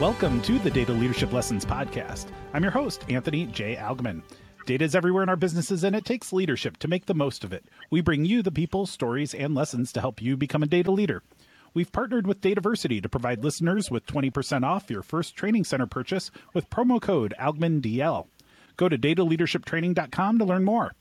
Welcome to the Data Leadership Lessons Podcast. I'm your host, Anthony J. Algmin. Data is everywhere in our businesses, and it takes leadership to make the most of it. We bring you the people, stories, and lessons to help you become a data leader. We've partnered with Dataversity to provide listeners with 20% off your first training center purchase with promo code ALGMINDL. Go to dataleadershiptraining.com to learn more.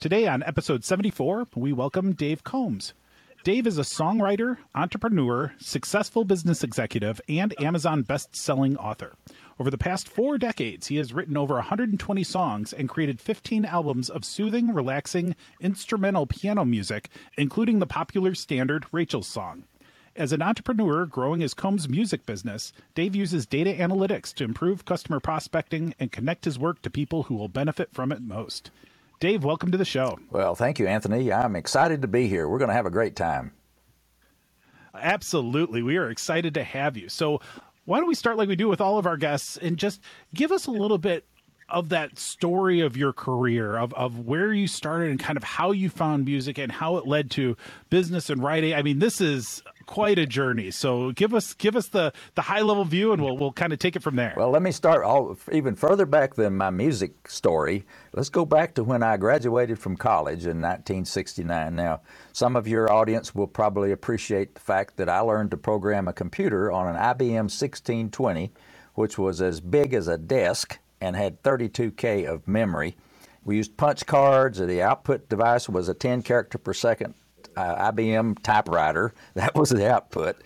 Today on episode 74, we welcome Dave Combs. Dave is a songwriter, entrepreneur, successful business executive, and Amazon best selling author. Over the past four decades, he has written over 120 songs and created 15 albums of soothing, relaxing, instrumental piano music, including the popular standard Rachel's Song. As an entrepreneur growing his Combs music business, Dave uses data analytics to improve customer prospecting and connect his work to people who will benefit from it most. Dave, welcome to the show. Well, thank you, Anthony. I'm excited to be here. We're going to have a great time. Absolutely. We are excited to have you. So, why don't we start like we do with all of our guests and just give us a little bit of that story of your career of, of where you started and kind of how you found music and how it led to business and writing i mean this is quite a journey so give us give us the the high level view and we'll we'll kind of take it from there well let me start all, even further back than my music story let's go back to when i graduated from college in 1969 now some of your audience will probably appreciate the fact that i learned to program a computer on an ibm 1620 which was as big as a desk and had 32K of memory. We used punch cards. The output device was a 10 character per second uh, IBM typewriter. That was the output.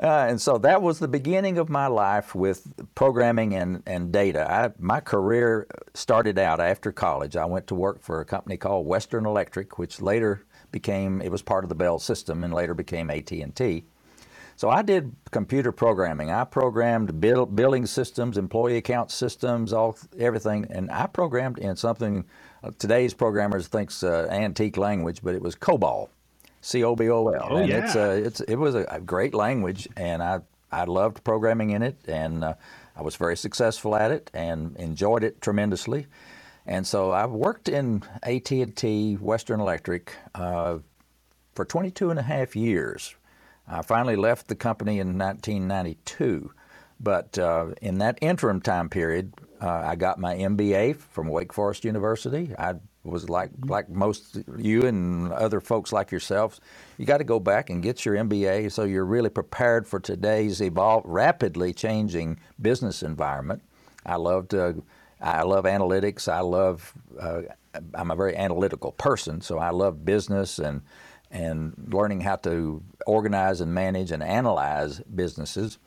Uh, and so that was the beginning of my life with programming and, and data. I, my career started out after college. I went to work for a company called Western Electric, which later became, it was part of the Bell system and later became AT&T. So I did computer programming. I programmed bill, billing systems, employee account systems, all everything, and I programmed in something uh, today's programmers thinks uh, antique language, but it was COBOL, C O B O L. Oh and yeah. It's, uh, it's it was a, a, great language, and I I loved programming in it, and uh, I was very successful at it, and enjoyed it tremendously. And so I worked in AT&T, Western Electric, uh, for 22 and a half years I finally left the company in 1992, but uh, in that interim time period, uh, I got my MBA from Wake Forest University. I was like like most you and other folks like yourselves. You got to go back and get your MBA so you're really prepared for today's evolve, rapidly changing business environment. I loved. Uh, I love analytics. I love. Uh, I'm a very analytical person, so I love business and and learning how to organize and manage and analyze businesses.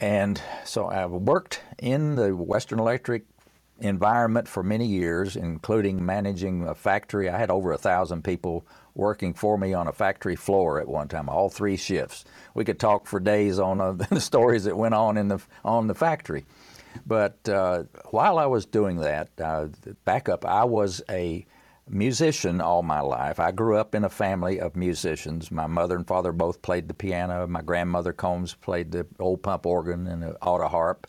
And so I've worked in the Western Electric environment for many years, including managing a factory. I had over a thousand people working for me on a factory floor at one time, all three shifts. We could talk for days on uh, the stories that went on in the on the factory. But uh, while I was doing that, uh, back up, I was a musician all my life. I grew up in a family of musicians. My mother and father both played the piano. My grandmother Combs played the old pump organ and the auto harp.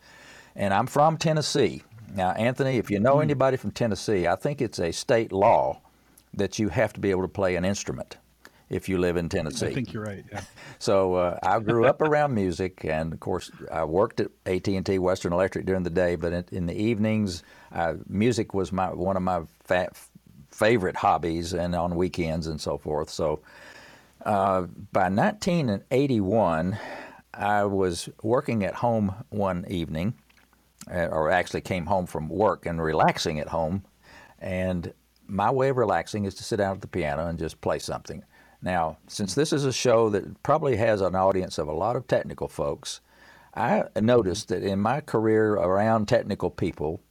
And I'm from Tennessee. Now, Anthony, if you know mm. anybody from Tennessee, I think it's a state law that you have to be able to play an instrument if you live in Tennessee. I think you're right. Yeah. So uh, I grew up around music, and of course, I worked at AT and T Western Electric during the day, but in, in the evenings, uh, music was my one of my fa- favorite hobbies and on weekends and so forth. So uh, by 1981, I was working at home one evening, or actually came home from work and relaxing at home. And my way of relaxing is to sit down at the piano and just play something. Now, since this is a show that probably has an audience of a lot of technical folks, I noticed that in my career around technical people,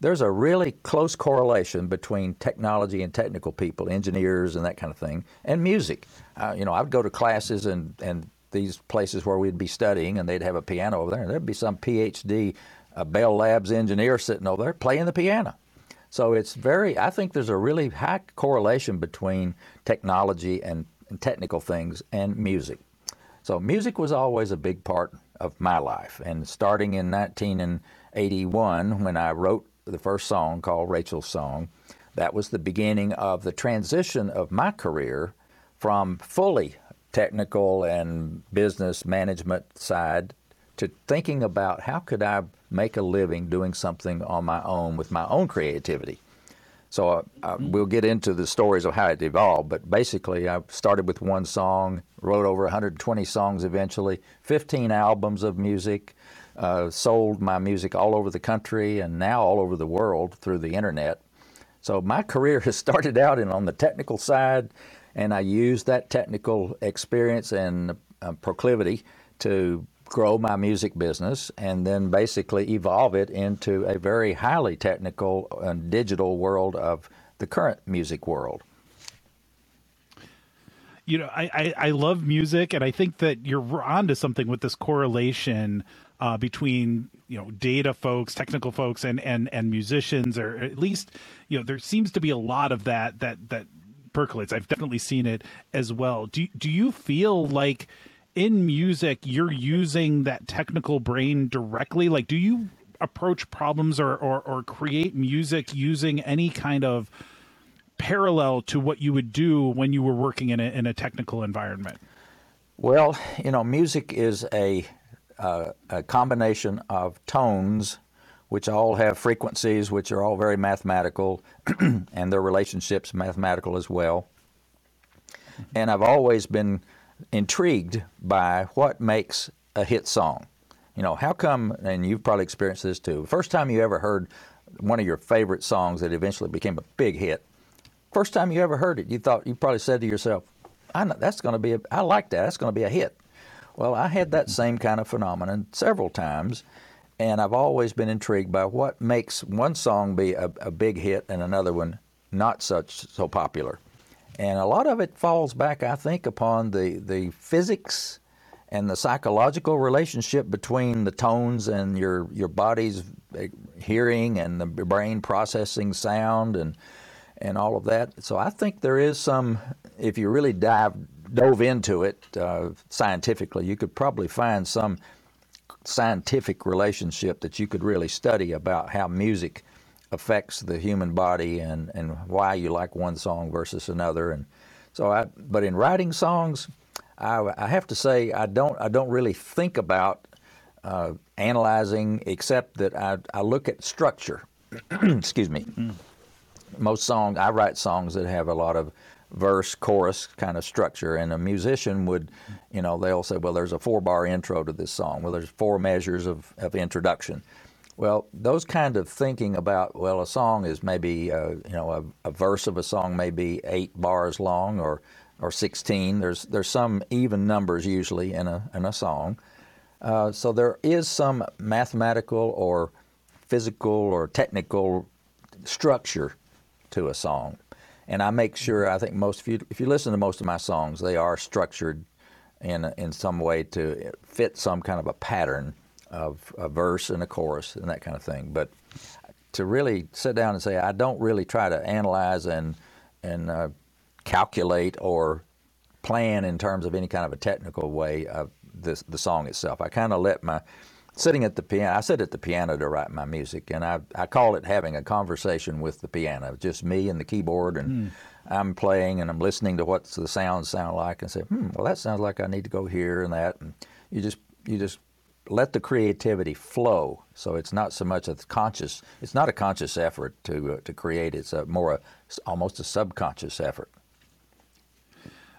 there's a really close correlation between technology and technical people, engineers and that kind of thing, and music. Uh, you know, I'd go to classes and, and these places where we'd be studying, and they'd have a piano over there, and there'd be some PhD uh, Bell Labs engineer sitting over there playing the piano. So it's very, I think there's a really high correlation between technology and, and technical things and music. So music was always a big part of my life. And starting in 1981, when I wrote the first song called Rachel's Song. That was the beginning of the transition of my career from fully technical and business management side to thinking about how could I make a living doing something on my own with my own creativity. So uh, uh, we'll get into the stories of how it evolved, but basically I started with one song, wrote over 120 songs eventually, 15 albums of music, uh, sold my music all over the country and now all over the world through the internet. So my career has started out in on the technical side, and I used that technical experience and uh, proclivity to grow my music business and then basically evolve it into a very highly technical and digital world of the current music world. You know, I, I, I love music, and I think that you're onto something with this correlation uh, between you know data folks, technical folks, and and and musicians, or at least you know there seems to be a lot of that that that percolates. I've definitely seen it as well. Do do you feel like in music you're using that technical brain directly? Like, do you approach problems or, or, or create music using any kind of parallel to what you would do when you were working in a, in a technical environment? Well, you know, music is a, uh, a combination of tones, which all have frequencies, which are all very mathematical, and their relationships mathematical as well. And I've always been intrigued by what makes a hit song. You know, how come, and you've probably experienced this too, first time you ever heard one of your favorite songs that eventually became a big hit, first time you ever heard it, you thought, you probably said to yourself, I know, that's going to be, a, I like that, that's going to be a hit. Well, I had that same kind of phenomenon several times, and I've always been intrigued by what makes one song be a, a big hit and another one not such so popular. And a lot of it falls back, I think, upon the, the physics and the psychological relationship between the tones and your, your body's eh, hearing and the brain processing sound and, and all of that. So I think there is some, if you really dive, dove into it uh, scientifically, you could probably find some scientific relationship that you could really study about how music affects the human body and, and why you like one song versus another. And so I, but in writing songs, I, I have to say I don't I don't really think about uh, analyzing except that I, I look at structure. Excuse me. Mm. Most songs I write songs that have a lot of verse chorus kind of structure and a musician would you know they'll say well there's a four bar intro to this song well there's four measures of, of introduction well, those kind of thinking about well, a song is maybe uh, you know a, a, verse of a song may be eight bars long or or sixteen. There's there's some even numbers usually in a in a song. Uh, so there is some mathematical or physical or technical structure to a song, and I make sure I think most if you if you listen to most of my songs, they are structured in in some way to fit some kind of a pattern of a verse and a chorus and that kind of thing. But to really sit down and say, I don't really try to analyze and and uh, calculate or plan in terms of any kind of a technical way of this, the song itself. I kind of let my sitting at the piano. I sit at the piano to write my music, and I I call it having a conversation with the piano, just me and the keyboard, and mm. I'm playing and I'm listening to what the sounds sound like, and say, hmm, well that sounds like I need to go here and that, and you just you just let the creativity flow. So it's not so much a conscious. It's not a conscious effort to uh, to create. It's a more a, almost a subconscious effort.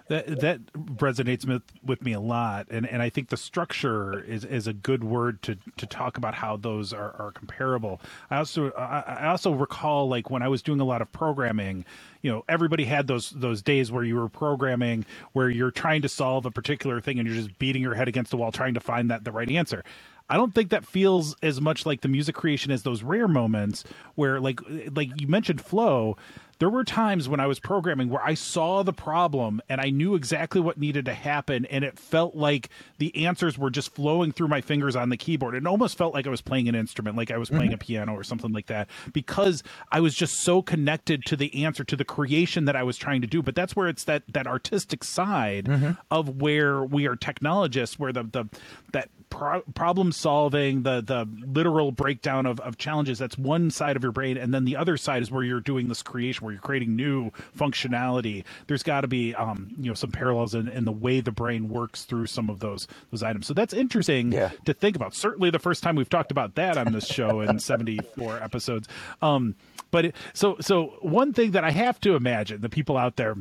That that resonates with, with me a lot, and, and I think the structure is, is a good word to, to talk about how those are, are comparable. I also I, I also recall like when I was doing a lot of programming, you know everybody had those those days where you were programming where you're trying to solve a particular thing and you're just beating your head against the wall trying to find that the right answer I don't think that feels as much like the music creation as those rare moments where like like you mentioned flow there were times when I was programming where I saw the problem and I knew exactly what needed to happen, and it felt like the answers were just flowing through my fingers on the keyboard. It almost felt like I was playing an instrument, like I was playing mm-hmm. a piano or something like that, because I was just so connected to the answer, to the creation that I was trying to do. But that's where it's that that artistic side mm-hmm. of where we are technologists, where the the that pro- problem solving, the the literal breakdown of, of challenges. That's one side of your brain, and then the other side is where you're doing this creation where you're creating new functionality, there's got to be um, you know some parallels in, in the way the brain works through some of those those items. So that's interesting Yeah. to think about. Certainly, the first time we've talked about that on this show in 74 episodes. Um, but it, so so one thing that I have to imagine the people out there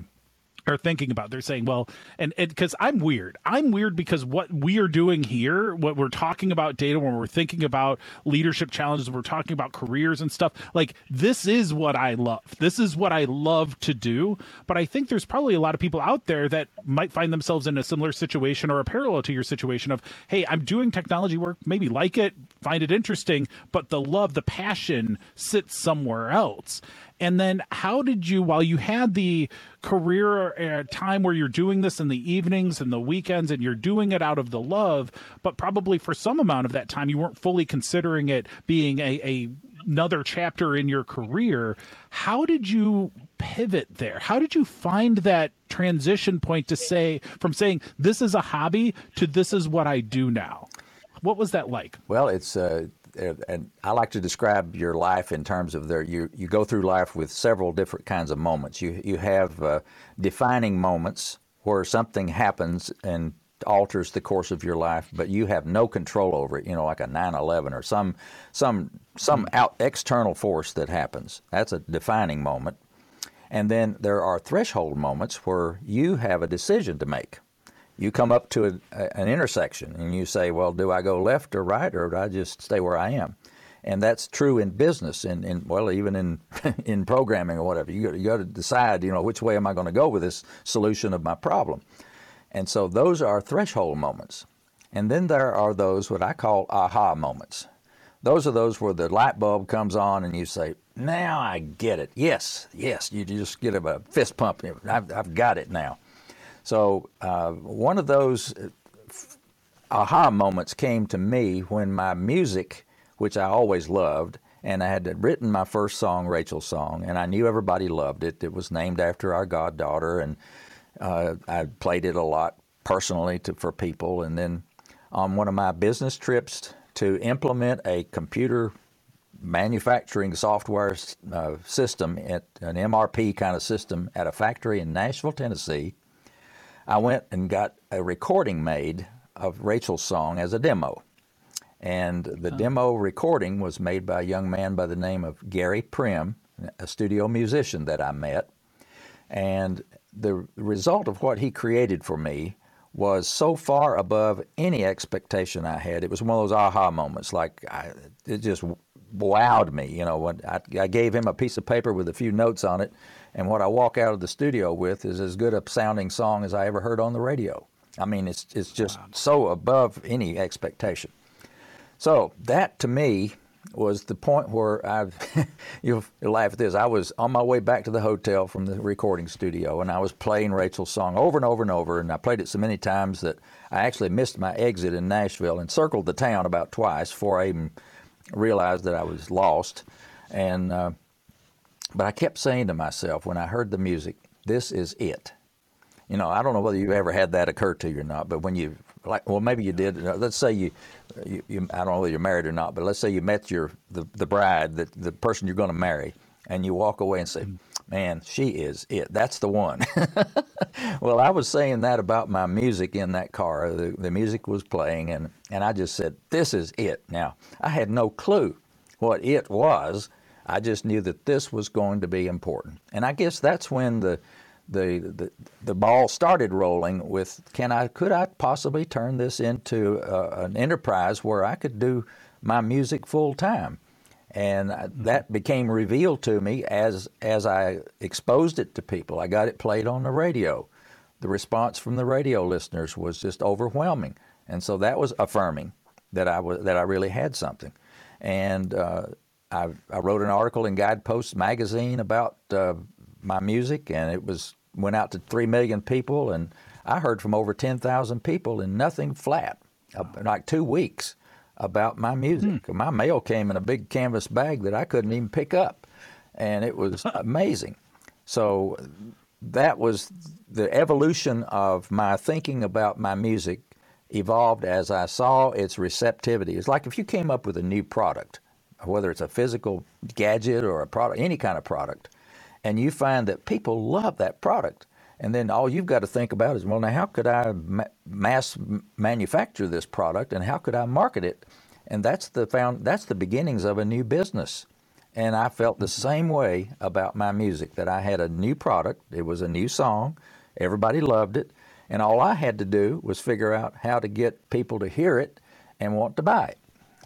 are thinking about. They're saying well and because i'm weird. I'm weird because what we are doing here what we're talking about data when we're thinking about leadership challenges we're talking about careers and stuff like this is what i love. This is what i love to do. But i think there's probably a lot of people out there that might find themselves in a similar situation or a parallel to your situation of hey i'm doing technology work maybe like it find it interesting but the love the passion sits somewhere else and then how did you while you had the career uh, time where you're doing this in the evenings and the weekends and you're doing it out of the love but probably for some amount of that time you weren't fully considering it being a, a another chapter in your career. How did you pivot there? How did you find that transition point to say from saying this is a hobby to this is what i do now what was that like? Well, it's uh, and I like to describe your life in terms of there. You you go through life with several different kinds of moments. You you have uh, defining moments where something happens and alters the course of your life, but you have no control over it. You know, like a 9/11 or some some some out external force that happens. That's a defining moment. And then there are threshold moments where you have a decision to make you come up to a, a, an intersection and you say, well, do I go left or right or do I just stay where I am? And that's true in business and, well, even in, in programming or whatever. You got, you got to decide, you know, which way am I going to go with this solution of my problem? And so those are threshold moments. And then there are those what I call aha moments. Those are those where the light bulb comes on and you say, now I get it. Yes, yes. You just get a fist pump. I've, I've got it now. So uh, one of those aha moments came to me when my music, which I always loved, and I had written my first song, Rachel's Song, and I knew everybody loved it. It was named after our goddaughter, and uh, I played it a lot personally to, for people. And then on one of my business trips to implement a computer manufacturing software uh, system at an MRP kind of system at a factory in Nashville, Tennessee, I went and got a recording made of Rachel's song as a demo. And the demo recording was made by a young man by the name of Gary Prim, a studio musician that I met. And the result of what he created for me was so far above any expectation I had. It was one of those aha moments, like I, it just wowed me. You know, when I, I gave him a piece of paper with a few notes on it, and what I walk out of the studio with is as good a sounding song as I ever heard on the radio. I mean, it's it's just so above any expectation. So that to me was the point where I've you'll laugh at this. I was on my way back to the hotel from the recording studio, and I was playing Rachel's song over and over and over, and I played it so many times that I actually missed my exit in Nashville and circled the town about twice before I even realized that I was lost. And uh, but I kept saying to myself when I heard the music, "This is it." You know, I don't know whether you've ever had that occur to you or not, but when you like, well, maybe you did. Uh, let's say you, you, you I don't know whether you're married or not, but let's say you met your the, the bride, the, the person you're going to marry, and you walk away and say, mm. "Man, she is it. That's the one." well, I was saying that about my music in that car. The, the music was playing, and and I just said, "This is it." Now, I had no clue what it was. I just knew that this was going to be important, and I guess that's when the the, the the ball started rolling with can I could I possibly turn this into uh, an enterprise where I could do my music full time, and that became revealed to me as as I exposed it to people. I got it played on the radio. The response from the radio listeners was just overwhelming, and so that was affirming that I was that I really had something, and. Uh, I, I, wrote an article in Guidepost magazine about uh, my music, and it was went out to three million people, and I heard from over ten thousand people in nothing flat, uh, like two weeks, about my music. My mail came in a big canvas bag that I couldn't even pick up, and it was amazing. So that was the evolution of my thinking about my music evolved as I saw its receptivity. It's like if you came up with a new product, whether it's a physical gadget or a product, any kind of product, and you find that people love that product. And then all you've got to think about is, well, now how could I ma- mass manufacture this product, and how could I market it? And that's the found that's the beginnings of a new business. And I felt the same way about my music that I had a new product. It was a new song. Everybody loved it. And all I had to do was figure out how to get people to hear it and want to buy it.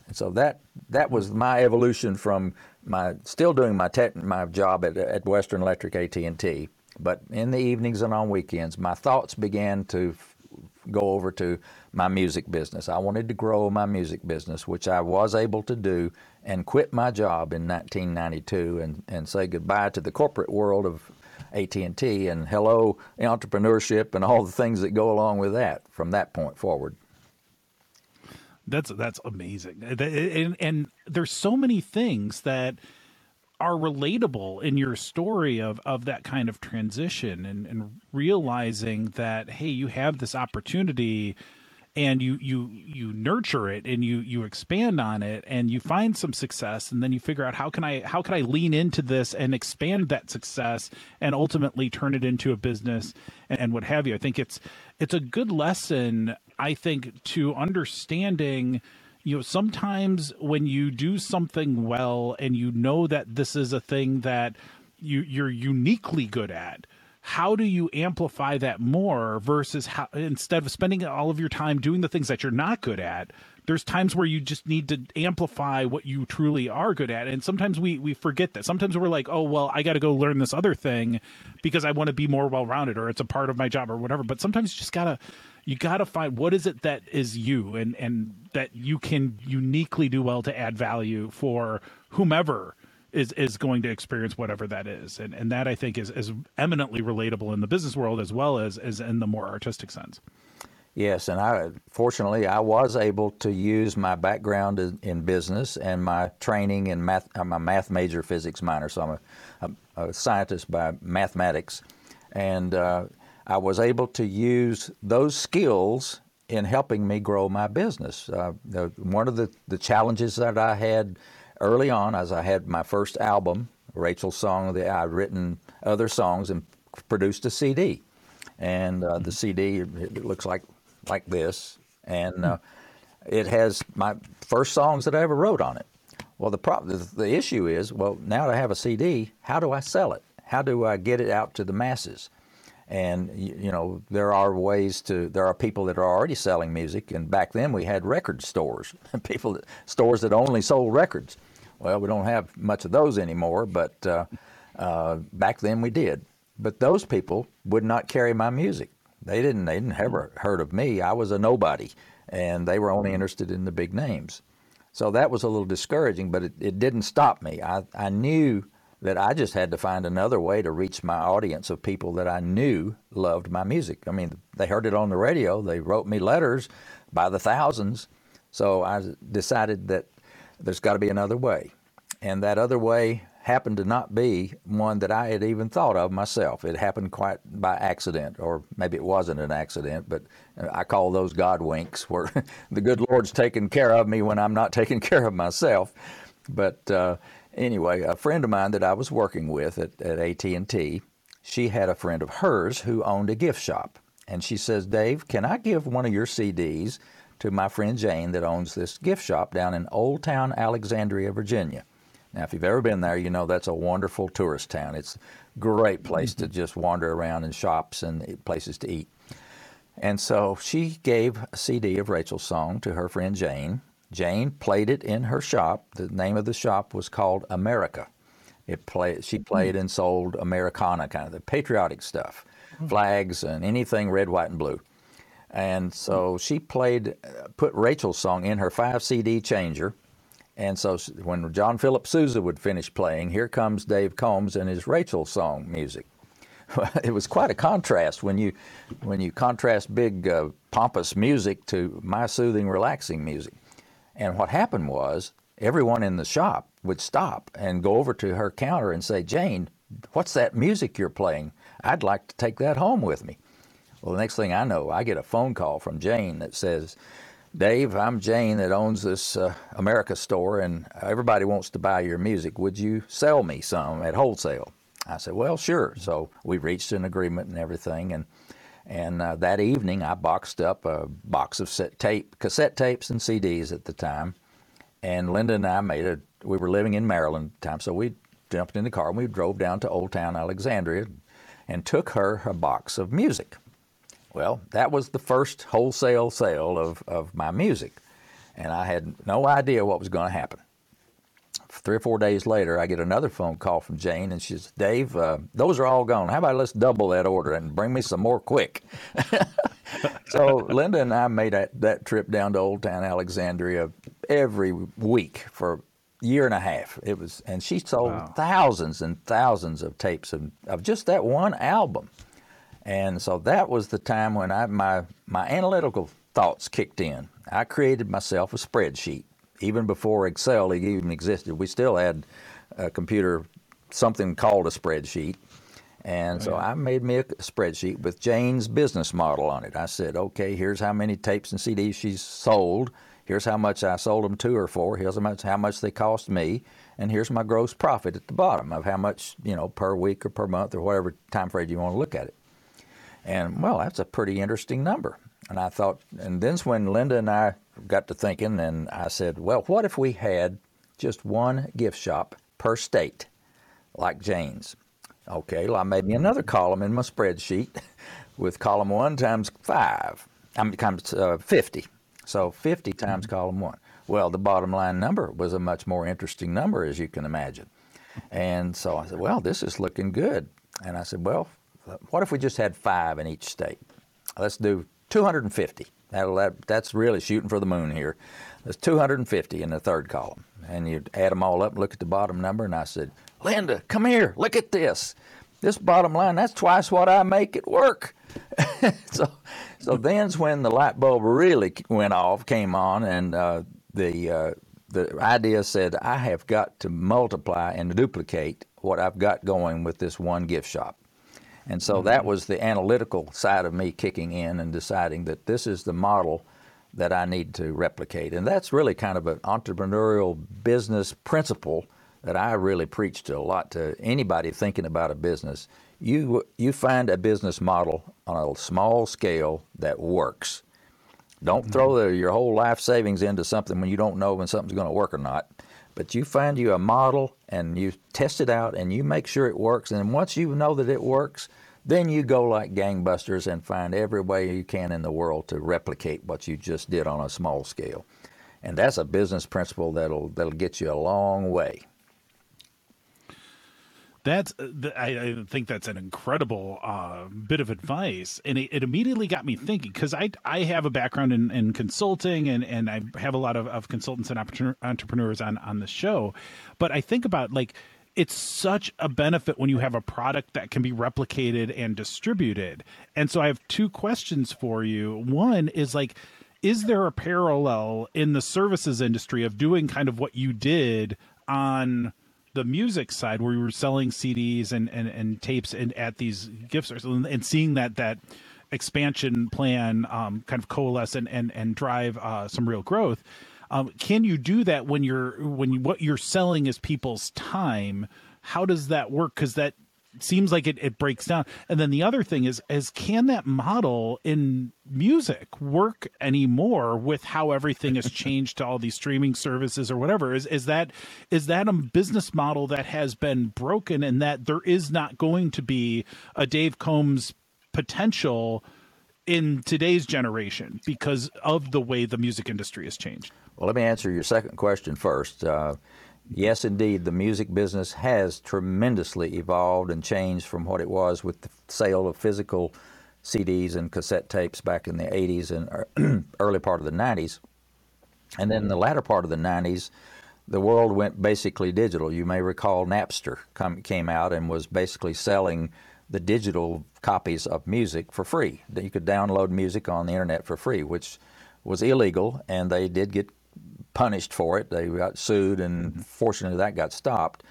And so that that was my evolution from my still doing my tech, my job at, at Western Electric AT&T, but in the evenings and on weekends, my thoughts began to f- go over to my music business. I wanted to grow my music business, which I was able to do, and quit my job in 1992 and, and say goodbye to the corporate world of AT&T and hello entrepreneurship and all the things that go along with that from that point forward. That's that's amazing, and, and there's so many things that are relatable in your story of of that kind of transition and and realizing that hey, you have this opportunity and you you you nurture it and you you expand on it and you find some success and then you figure out how can I how can I lean into this and expand that success and ultimately turn it into a business and, and what have you. I think it's it's a good lesson I think to understanding you know sometimes when you do something well and you know that this is a thing that you you're uniquely good at how do you amplify that more versus how instead of spending all of your time doing the things that you're not good at there's times where you just need to amplify what you truly are good at. And sometimes we we forget that. Sometimes we're like oh well i got to go learn this other thing because i want to be more well-rounded or it's a part of my job or whatever. But sometimes you just gotta you gotta find what is it that is you and and that you can uniquely do well to add value for whomever is is going to experience whatever that is. And and that i think is is eminently relatable in the business world as well as as in the more artistic sense. Yes and i fortunately i was able to use my background in, in business and my training in math i'm a math major physics minor. So i'm a, a, a scientist by mathematics. And uh, i was able to use those skills in helping me grow my business uh, one of the, the challenges that i had early on, as I had my first album, Rachel's Song, that I'd written other songs and produced a CD. And uh, the CD it looks like like this, and uh, it has my first songs that I ever wrote on it. Well, the problem, the issue is, well, now that I have a CD, how do I sell it? How do I get it out to the masses? And you know, there are ways to. There are people that are already selling music, and back then we had record stores, people that, stores that only sold records. Well, we don't have much of those anymore, but uh, uh, back then we did. But those people would not carry my music. They didn't. They didn't ever heard of me. I was a nobody, and they were only interested in the big names. So that was a little discouraging, but it, it didn't stop me. I, I knew that I just had to find another way to reach my audience of people that I knew loved my music. I mean, they heard it on the radio, they wrote me letters by the thousands. So I decided that there's got to be another way. And that other way happened to not be one that I had even thought of myself. It happened quite by accident, or maybe it wasn't an accident, but I call those God winks, where the good Lord's taking care of me when I'm not taking care of myself. But uh, anyway, a friend of mine that I was working with at, at AT&T, she had a friend of hers who owned a gift shop. And she says, Dave, can I give one of your CDs to my friend Jane that owns this gift shop down in Old Town, Alexandria, Virginia. Now, if you've ever been there, you know that's a wonderful tourist town. It's a great place to just wander around in shops and places to eat. And so she gave a CD of Rachel's song to her friend Jane. Jane played it in her shop. The name of the shop was called America. It play, she played mm-hmm. and sold Americana, kind of the patriotic stuff, mm-hmm. flags and anything red, white, and blue. And so she played, put Rachel's song in her five CD changer. And so when John Philip Sousa would finish playing, here comes Dave Combs and his Rachel song music. it was quite a contrast when you when you contrast big uh, pompous music to my soothing, relaxing music. And what happened was everyone in the shop would stop and go over to her counter and say, "Jane, what's that music you're playing? I'd like to take that home with me." Well, the next thing I know, I get a phone call from Jane that says, Dave, I'm Jane that owns this uh, America store, and everybody wants to buy your music. Would you sell me some at wholesale? I said, well, sure. So we reached an agreement and everything. And, and uh, that evening, I boxed up a box of set tape, cassette tapes and CDs at the time. And Linda and I made a, we were living in Maryland at the time, so we jumped in the car and we drove down to Old Town Alexandria and took her a box of music. Well, that was the first wholesale sale of, of my music. And I had no idea what was going to happen three or four days later, I get another phone call from Jane, and she says, Dave, uh, those are all gone. How about let's double that order and bring me some more quick? so Linda and I made that, that trip down to Old Town Alexandria every week for a year and a half. It was, and she sold wow. thousands and thousands of tapes of, of just that one album. And so that was the time when I, my, my analytical thoughts kicked in. I created myself a spreadsheet even before Excel even existed, we still had a computer, something called a spreadsheet. And oh, so I made me a spreadsheet with Jane's business model on it. I said, okay, here's how many tapes and CDs she's sold. Here's how much I sold them to her for. Here's how much, how much they cost me. And here's my gross profit at the bottom of how much, you know, per week or per month or whatever time frame you want to look at it. And well, that's a pretty interesting number. And I thought, and then's when Linda and I got to thinking, and I said, well, what if we had just one gift shop per state, like Jane's? Okay, well, I made me another column in my spreadsheet with column one times five, I mean, times uh, 50. So 50 times mm-hmm. column one. Well, the bottom line number was a much more interesting number, as you can imagine. And so I said, well, this is looking good. And I said, well, what if we just had five in each state? Let's do 250. That'll, that, that's really shooting for the moon here. There's 250 in the third column. And you add them all up, look at the bottom number, and I said, Linda, come here, look at this. This bottom line, that's twice what I make at work. so, so then's when the light bulb really went off, came on, and uh, the uh, the idea said I have got to multiply and duplicate what I've got going with this one gift shop. And so that was the analytical side of me kicking in and deciding that this is the model that I need to replicate. And that's really kind of an entrepreneurial business principle that I really preach to a lot to anybody thinking about a business. You, you find a business model on a small scale that works. Don't mm-hmm. throw the, your whole life savings into something when you don't know when something's going to work or not. But you find you a model and you test it out and you make sure it works. And once you know that it works, then you go like gangbusters and find every way you can in the world to replicate what you just did on a small scale. And that's a business principle that'll that'll get you a long way. That's I, I think that's an incredible uh, bit of advice, and it, it immediately got me thinking because I I have a background in, in, consulting and and I have a lot of, of consultants and entrepreneurs on on the show, but I think about like it's such a benefit when you have a product that can be replicated and distributed. And so I have two questions for you. One is like, is there a parallel in the services industry of doing kind of what you did on the music side where you were selling CDs and, and, and tapes and at these gift stores and, and seeing that that expansion plan um, kind of coalesce and, and, and drive uh, some real growth? Um, can you do that when you're when you, what you're selling is people's time? How does that work? Because that seems like it, it breaks down. And then the other thing is is can that model in music work anymore with how everything has changed to all these streaming services or whatever? Is is that is that a business model that has been broken and that there is not going to be a Dave Combs potential in today's generation because of the way the music industry has changed? Well, let me answer your second question first. Uh, yes, indeed, the music business has tremendously evolved and changed from what it was with the sale of physical CDs and cassette tapes back in the 80s and er, early part of the 90s. And then in the mm-hmm. latter part of the 90s, the world went basically digital. You may recall Napster come, came out and was basically selling the digital copies of music for free. You could download music on the internet for free, which was illegal, and they did get punished for it. They got sued, and mm-hmm. fortunately that got stopped.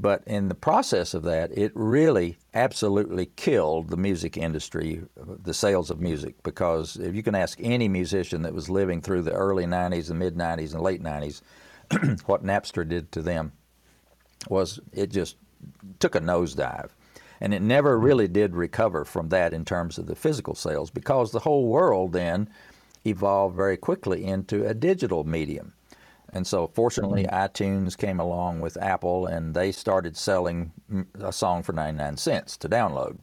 But in the process of that, it really absolutely killed the music industry, the sales of music, because if you can ask any musician that was living through the early 90s the mid 90s and late 90s, what Napster did to them was it just took a nosedive. And it never mm-hmm. really did recover from that in terms of the physical sales because the whole world then evolved very quickly into a digital medium. And so, fortunately, mm-hmm. iTunes came along with Apple and they started selling a song for 99 cents to download.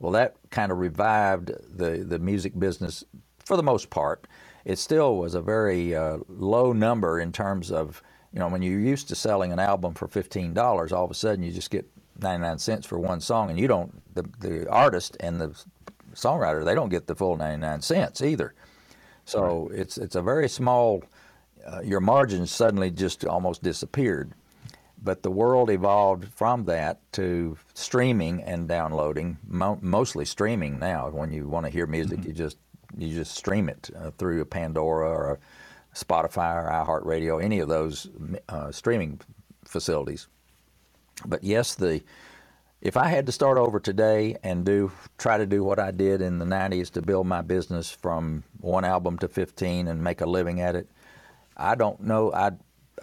Well, that kind of revived the, the music business for the most part. It still was a very uh, low number in terms of, you know, when you're used to selling an album for $15, all of a sudden you just get 99 cents for one song and you don't, the, the artist and the songwriter, they don't get the full 99 cents either. So right. it's, it's a very small, uh, your margins suddenly just almost disappeared. But the world evolved from that to streaming and downloading, mo- mostly streaming now. When you want to hear music, mm-hmm. you just you just stream it uh, through a Pandora or a Spotify or iHeartRadio, any of those uh, streaming facilities. But yes, the if I had to start over today and do try to do what I did in the 90s to build my business from one album to 15 and make a living at it, I don't know I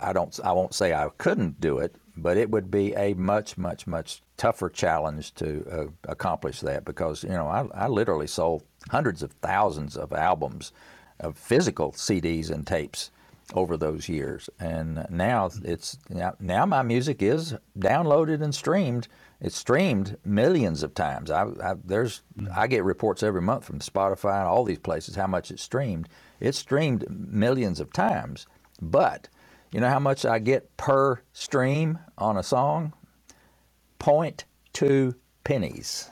I don't I won't say I couldn't do it, but it would be a much much much tougher challenge to uh, accomplish that because you know I, I literally sold hundreds of thousands of albums of physical CDs and tapes over those years. And now it's now, my music is downloaded and streamed. It's streamed millions of times. I, I, there's I get reports every month from Spotify and all these places how much it's streamed. It's streamed millions of times. But you know how much I get per stream on a song? Point two pennies.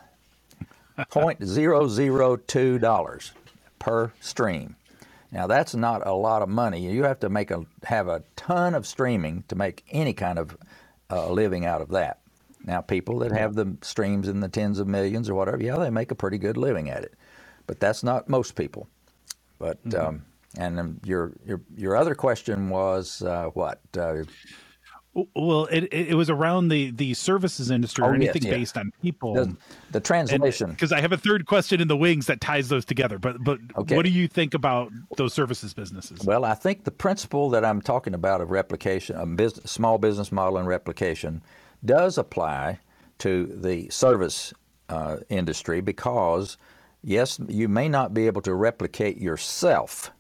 Point zero zero two dollars per stream. Now that's not a lot of money. You have to make a have a ton of streaming to make any kind of uh, living out of that. Now people that have the streams in the tens of millions or whatever, yeah, they make a pretty good living at it. But that's not most people. But mm-hmm. um, and um, your your your other question was uh, what? Uh, well, it, it was around the, the services industry or oh, anything yes, yeah. based on people. The, the translation. Because I have a third question in the wings that ties those together. But but okay. what do you think about those services businesses? Well, I think the principle that I'm talking about of replication, a business, small business model and replication, does apply to the service uh, industry because, yes, you may not be able to replicate yourself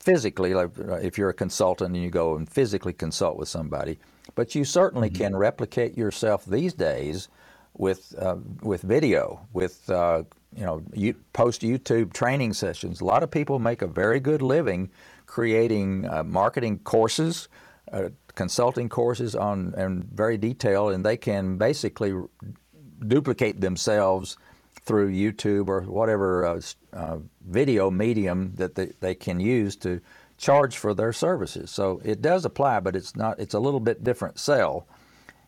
physically, like uh, if you're a consultant and you go and physically consult with somebody but you certainly mm-hmm. can replicate yourself these days with uh, with video, with uh, you know you, post YouTube training sessions. A lot of people make a very good living creating uh, marketing courses, uh, consulting courses on and very detailed, and they can basically duplicate themselves through YouTube or whatever uh, uh, video medium that they, they can use to charge for their services. So it does apply, but it's not. It's a little bit different sell.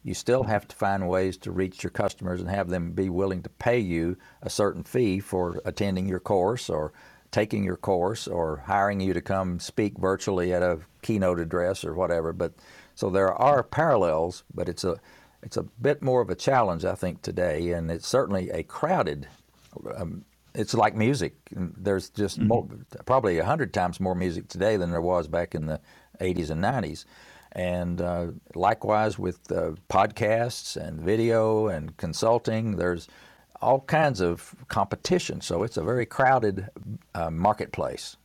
You still have to find ways to reach your customers and have them be willing to pay you a certain fee for attending your course or taking your course or hiring you to come speak virtually at a keynote address or whatever. But so there are parallels, but it's a it's a bit more of a challenge, I think, today, and it's certainly a crowded um, it's like music. There's just mm-hmm. more, probably a hundred times more music today than there was back in the 80s and 90s. And uh, likewise with uh, podcasts and video and consulting, there's all kinds of competition. So it's a very crowded uh, marketplace.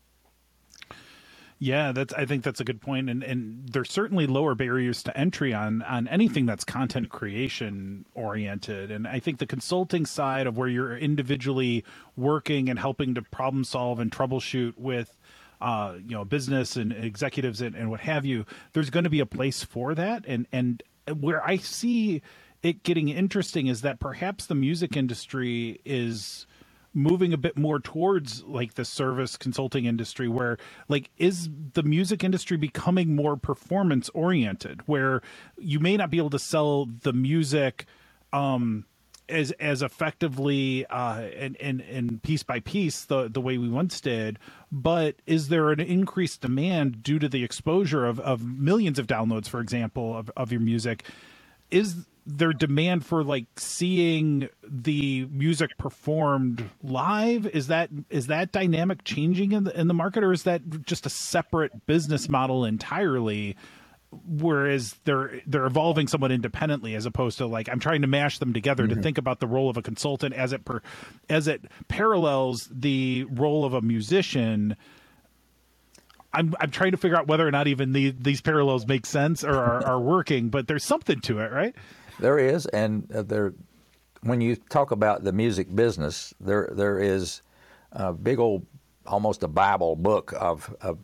Yeah, that's. I think that's a good point, and and there's certainly lower barriers to entry on on anything that's content creation oriented, and I think the consulting side of where you're individually working and helping to problem solve and troubleshoot with. Uh, you know, business and executives and, and what have you. There's going to be a place for that, and and where I see it getting interesting is that perhaps the music industry is moving a bit more towards like the service consulting industry where like is the music industry becoming more performance oriented where you may not be able to sell the music um as as effectively uh and and and piece by piece the the way we once did but is there an increased demand due to the exposure of of millions of downloads for example of of your music? Is there demand for like seeing the music performed live is that is that dynamic changing in the in the market or is that just a separate business model entirely whereas they're they're evolving somewhat independently as opposed to like I'm trying to mash them together mm-hmm. to think about the role of a consultant as it per, as it parallels the role of a musician. I'm I'm trying to figure out whether or not even the, these parallels make sense or are, are working, but there's something to it, right? There is, and uh, there. When you talk about the music business, there there is a big old, almost a Bible book of, of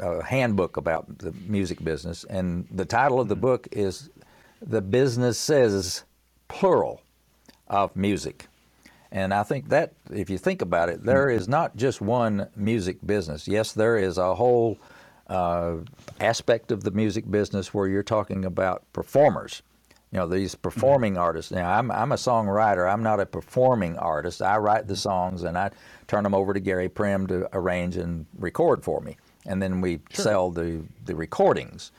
a handbook about the music business, and the title of the mm-hmm. book is "The Business Says," plural, of music. And I think that, if you think about it, there is not just one music business. Yes, there is a whole uh, aspect of the music business where you're talking about performers. You know, these performing artists. Now, I'm, I'm a songwriter. I'm not a performing artist. I write the songs and I turn them over to Gary Prim to arrange and record for me. And then we sure. sell the, the recordings.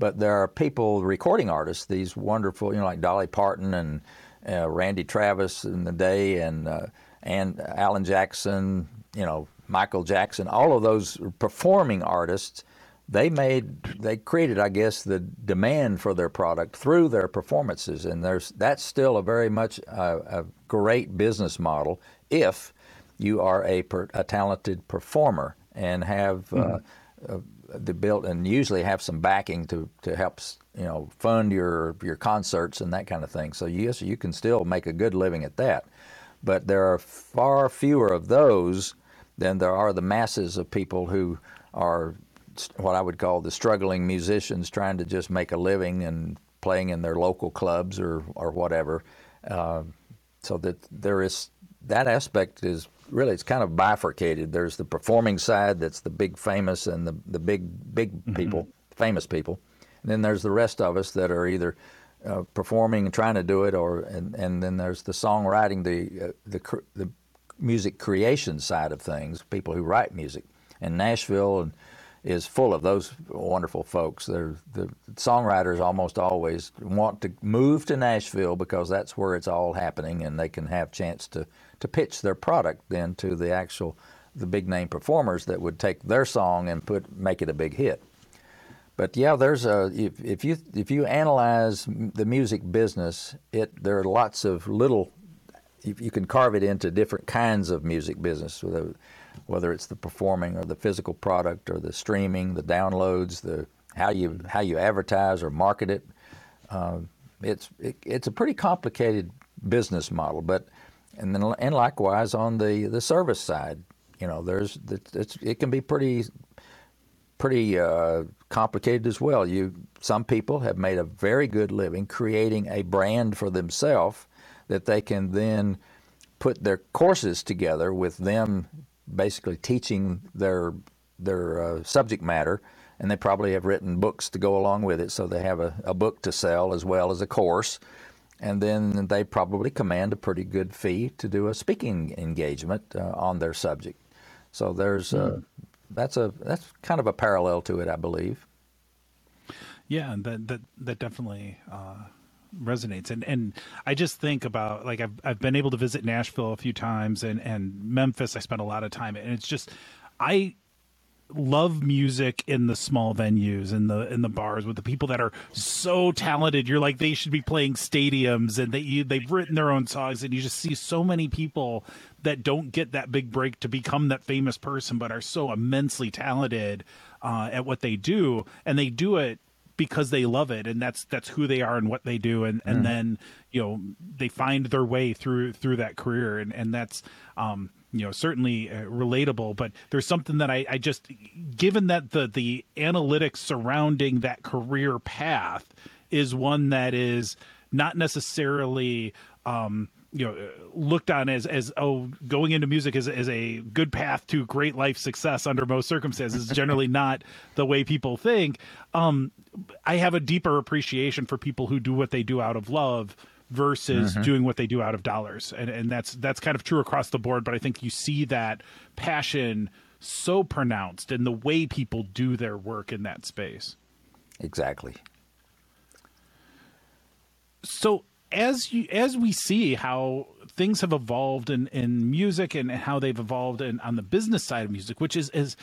But there are people, recording artists, these wonderful, you know, like Dolly Parton and uh, Randy Travis in the day, and uh, and Alan Jackson, you know, Michael Jackson, all of those performing artists. They made, they created, I guess, the demand for their product through their performances, and there's that's still a very much uh, a great business model if you are a, per, a talented performer and have mm-hmm. the built and usually have some backing to, to help you know, fund your your concerts and that kind of thing. So yes, you can still make a good living at that, but there are far fewer of those than there are the masses of people who are what I would call the struggling musicians trying to just make a living and playing in their local clubs or or whatever. Uh, so that there is that aspect is really it's kind of bifurcated. There's the performing side that's the big famous and the the big big mm-hmm. people, famous people, and then there's the rest of us that are either uh, performing and trying to do it, or and, and then there's the songwriting, the uh, the the music creation side of things, people who write music. And Nashville and is full of those wonderful folks. They're, the songwriters almost always want to move to Nashville because that's where it's all happening, and they can have chance to, to pitch their product then to the actual the big name performers that would take their song and put make it a big hit. But yeah, there's a if, if you if you analyze the music business, it there are lots of little. You, you can carve it into different kinds of music business, whether it's the performing or the physical product or the streaming, the downloads, the how you how you advertise or market it. Uh, it's it, it's a pretty complicated business model, but and then and likewise on the the service side, you know, there's it's, it can be pretty pretty uh, complicated as well. You some people have made a very good living creating a brand for themselves that they can then put their courses together with them basically teaching their their uh, subject matter. And they probably have written books to go along with it. So they have a, a book to sell as well as a course. And then they probably command a pretty good fee to do a speaking engagement uh, on their subject. So there's mm that's a that's kind of a parallel to it, I believe. Yeah, that that that definitely uh, resonates, and and I just think about like I've I've been able to visit Nashville a few times, and and Memphis. I spent a lot of time, and it's just I love music in the small venues in the in the bars with the people that are so talented. You're like they should be playing stadiums and they they've written their own songs and you just see so many people that don't get that big break to become that famous person but are so immensely talented uh, at what they do. And they do it because they love it and that's that's who they are and what they do and and mm. then you know they find their way through through that career and and that's um you know certainly uh, relatable but there's something that I, I just given that the the analytics surrounding that career path is one that is not necessarily um you know looked on as as oh going into music is, is a good path to great life success under most circumstances is generally not the way people think. Um i have a deeper appreciation for people who do what they do out of love versus mm-hmm. doing what they do out of dollars. And and that's that's kind of true across the board but i think you see that passion so pronounced in the way people do their work in that space. Exactly. So as you as we see how things have evolved in in music and how they've evolved in, on the business side of music which is is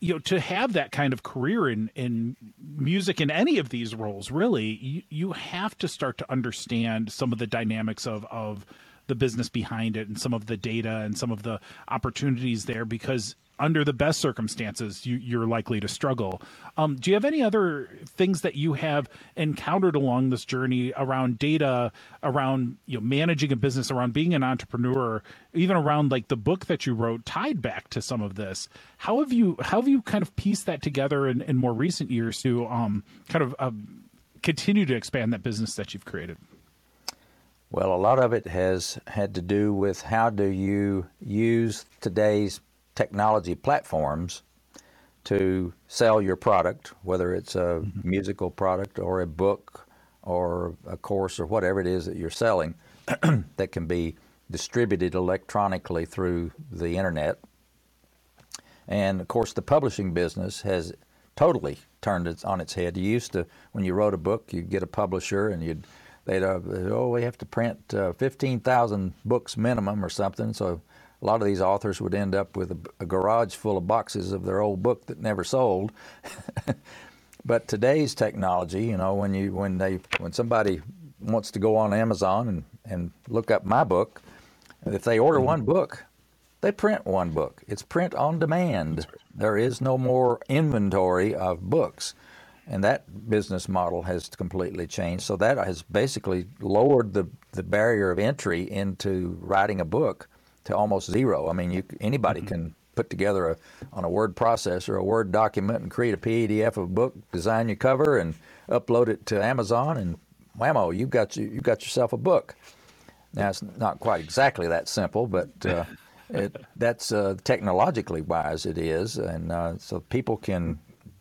you know to have that kind of career in in music in any of these roles really you, you have to start to understand some of the dynamics of of the business behind it and some of the data and some of the opportunities there because under the best circumstances, you, you're likely to struggle. Um, do you have any other things that you have encountered along this journey around data, around you know managing a business, around being an entrepreneur, even around like the book that you wrote tied back to some of this? How have you how have you kind of pieced that together in, in more recent years to um, kind of uh, continue to expand that business that you've created? Well, a lot of it has had to do with how do you use today's technology platforms to sell your product, whether it's a mm-hmm. musical product or a book or a course or whatever it is that you're selling that can be distributed electronically through the internet. And of course, the publishing business has totally turned it on its head. You used to, when you wrote a book, you'd get a publisher and you'd, they'd, uh, oh, we have to print uh, 15,000 books minimum or something. So a lot of these authors would end up with a, a garage full of boxes of their old book that never sold. but today's technology, you know, when you when they when somebody wants to go on Amazon and, and look up my book, if they order mm-hmm. one book, they print one book. It's print on demand. There is no more inventory of books. And that business model has completely changed. So that has basically lowered the, the barrier of entry into writing a book to almost zero. I mean, you, anybody mm-hmm. can put together a, on a word processor a Word document and create a PDF of a book, design your cover, and upload it to Amazon, and whammo, you've got you, you've got yourself a book. Now it's not quite exactly that simple, but uh, it, that's uh, technologically wise it is, and uh, so people can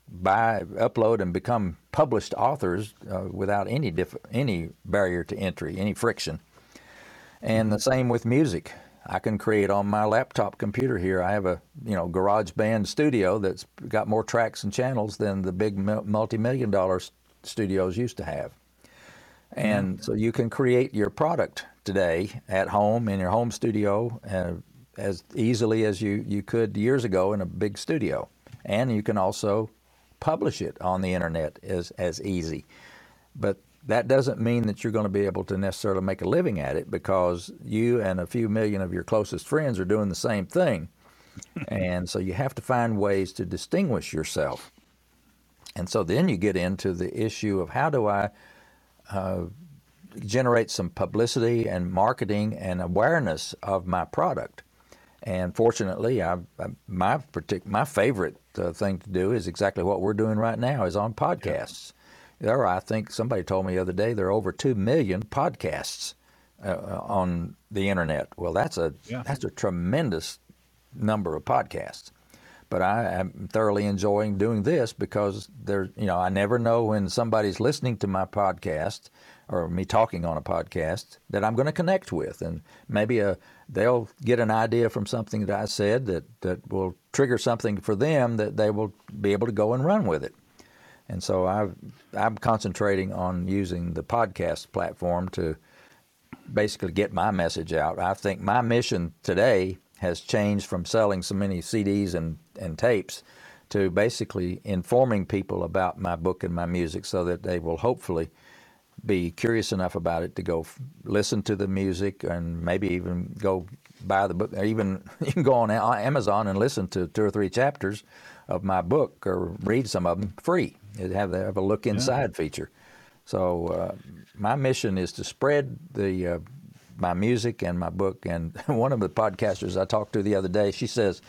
buy, upload, and become published authors uh, without any diff- any barrier to entry, any friction. And the same with music. I can create on my laptop computer here. I have a you know GarageBand studio that's got more tracks and channels than the big multi-million dollar studios used to have. And mm-hmm. so you can create your product today at home in your home studio uh, as easily as you, you could years ago in a big studio. And you can also publish it on the internet as, as easy. But that doesn't mean that you're going to be able to necessarily make a living at it because you and a few million of your closest friends are doing the same thing. and so you have to find ways to distinguish yourself. And so then you get into the issue of how do I uh, generate some publicity and marketing and awareness of my product. And fortunately, I, I, my partic- my favorite uh, thing to do is exactly what we're doing right now is on podcasts. Yeah there are, I think somebody told me the other day, there are over 2 million podcasts uh, on the internet. Well, that's a, yeah. that's a tremendous number of podcasts. But I am thoroughly enjoying doing this because there, you know, I never know when somebody's listening to my podcast or me talking on a podcast that I'm going to connect with, and maybe a, they'll get an idea from something that I said that that will trigger something for them that they will be able to go and run with it. And so i am concentrating on using the podcast platform to basically get my message out. I think my mission today has changed from selling so many CDs and, and tapes to basically informing people about my book and my music so that they will hopefully be curious enough about it to go f- listen to the music and maybe even go buy the book. Or even you can go on Amazon and listen to two or three chapters of my book or read some of them free. It have have a look inside yeah. feature. So uh, my mission is to spread the uh, my music and my book. And one of the podcasters I talked to the other day, she says,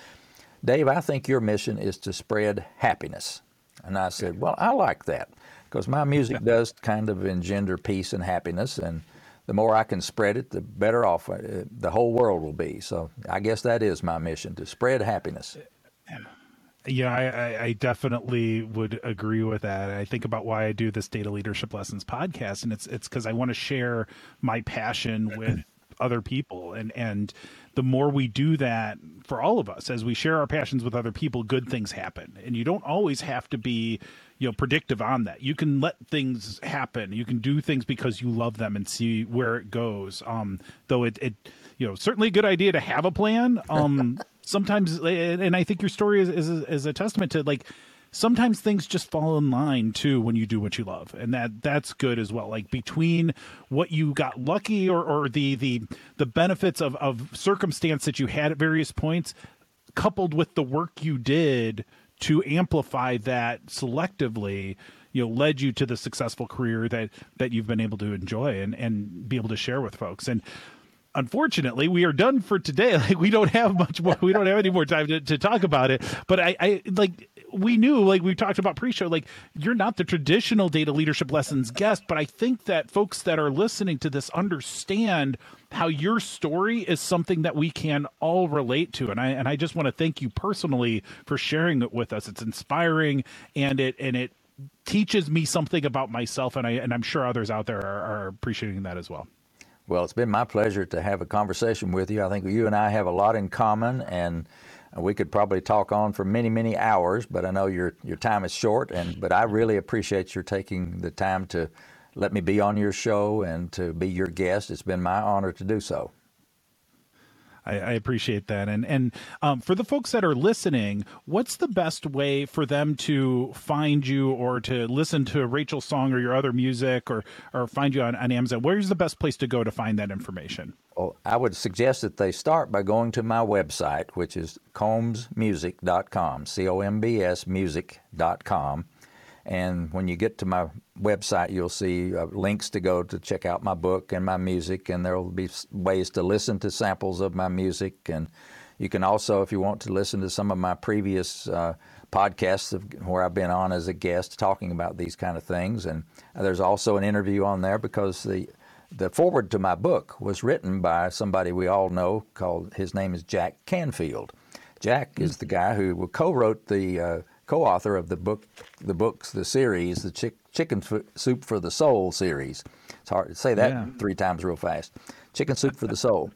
"Dave, I think your mission is to spread happiness." And I said, "Well, I like that because my music does kind of engender peace and happiness, and the more I can spread it, the better off uh, the whole world will be. So I guess that is my mission to spread happiness." Yeah, I, I, definitely would agree with that. I think about why I do this data leadership lessons podcast, and it's it's because I want to share my passion with other people, and and the more we do that for all of us, as we share our passions with other people, good things happen. And you don't always have to be, you know, predictive on that. You can let things happen. You can do things because you love them and see where it goes. Um, though it, it you know, certainly a good idea to have a plan. Um, sometimes, and I think your story is, is, is a testament to like, sometimes things just fall in line too when you do what you love. And that that's good as well. Like between what you got lucky or, or the the the benefits of of circumstance that you had at various points coupled with the work you did to amplify that selectively you know led you to the successful career that that you've been able to enjoy and and be able to share with folks. And unfortunately we are done for today. Like we don't have much more. We don't have any more time to, to talk about it. But i i like we knew like we talked about pre-show like you're not the traditional data leadership lessons guest but i think that folks that are listening to this understand how your story is something that we can all relate to. And i and i just want to thank you personally for sharing it with us. It's inspiring and it and it teaches me something about myself and i and i'm sure others out there are, are appreciating that as well well, it's been my pleasure to have a conversation with you. I think you and I have a lot in common, and we could probably talk on for many, many hours. But I know your your time is short, and but I really appreciate your taking the time to let me be on your show and to be your guest. It's been my honor to do so. I, I appreciate that. And and um, for the folks that are listening, what's the best way for them to find you or to listen to Rachel's song or your other music or or find you on, on Amazon? Where's the best place to go to find that information? Well, I would suggest that they start by going to my website, which is combsmusic.com, C O M B S music.com. And when you get to my website, you'll see uh, links to go to check out my book and my music, and there will be ways to listen to samples of my music. And you can also, if you want to listen to some of my previous uh, podcasts of, where I've been on as a guest talking about these kind of things. And there's also an interview on there because the the foreword to my book was written by somebody we all know called his name is Jack Canfield. Jack is the guy who co-wrote the uh, co-author of the book, the books, the series, the Chick, Chicken Soup for the Soul series. It's hard to say that yeah. three times real fast. Chicken Soup for the Soul.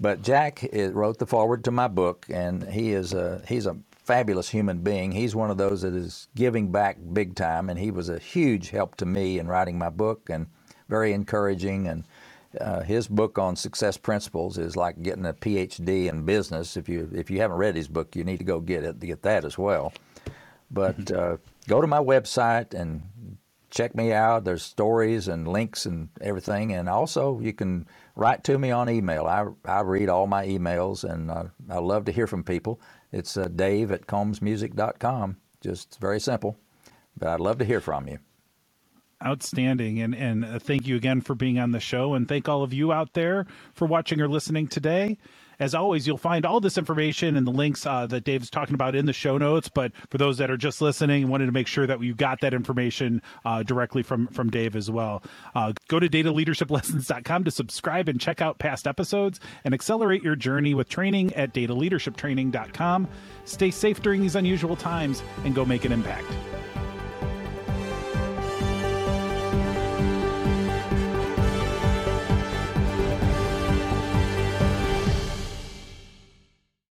But Jack wrote the foreword to my book, and he is a he's a fabulous human being. He's one of those that is giving back big time, and he was a huge help to me in writing my book, and very encouraging. And uh, his book on success principles is like getting a PhD in business. If you if you haven't read his book, you need to go get it to get that as well. But mm-hmm. uh, go to my website and check me out. There's stories and links and everything. And also, you can write to me on email. I, I read all my emails and uh, I love to hear from people. It's uh, dave at combsmusic.com. Just very simple. But I'd love to hear from you outstanding and and uh, thank you again for being on the show and thank all of you out there for watching or listening today as always, you'll find all this information and the links uh, that Dave's talking about in the show notes. But for those that are just listening, wanted to make sure that you got that information uh, directly from from Dave as well. Uh, go to dataleadershiplessons.com to subscribe and check out past episodes and accelerate your journey with training at dataleadershiptraining.com. Stay safe during these unusual times and go make an impact.